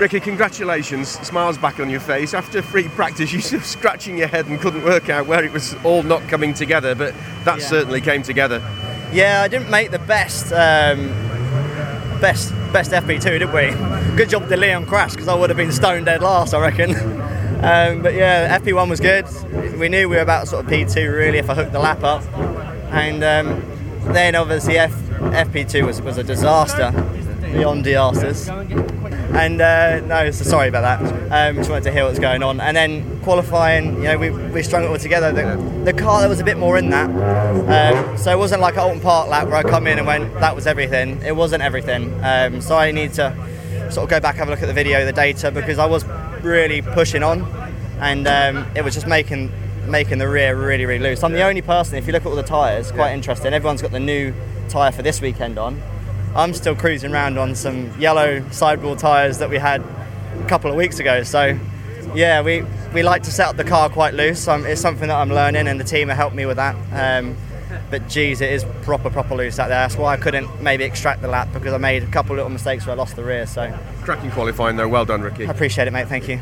Ricky, congratulations. Smiles back on your face. After free practice, you were scratching your head and couldn't work out where it was all not coming together, but that Yeah. certainly came together. Yeah, I didn't make the best um, best best FP2, did we? Good job the Leon crashed because I would have been stone dead last, I reckon. um, but yeah, FP1 was good. We knew we were about sort of P2 really if I hooked the lap up, and um, then obviously F, FP2 was, was a disaster beyond disasters. And uh, no, so sorry about that. Um, just wanted to hear what's going on. And then qualifying, you know, we, we strung it all together. The, the car, there was a bit more in that. Um, so it wasn't like an Oulton Park lap where I come in and went, that was everything. It wasn't everything. Um, so I need to sort of go back, have a look at the video, the data, because I was really pushing on. And um, it was just making making the rear really, really loose. I'm the only person, if you look at all the tyres, quite interesting. Everyone's got the new tyre for this weekend on. I'm still cruising around on some yellow sidewall tyres that we had a couple of weeks ago. So, yeah, we, we like to set up the car quite loose. Um, it's something that I'm learning, and the team have helped me with that. Um, but geez, it is proper, proper loose out there. That's why I couldn't maybe extract the lap because I made a couple of little mistakes where I lost the rear. So, Cracking qualifying, though. Well done, Ricky. I appreciate it, mate. Thank you.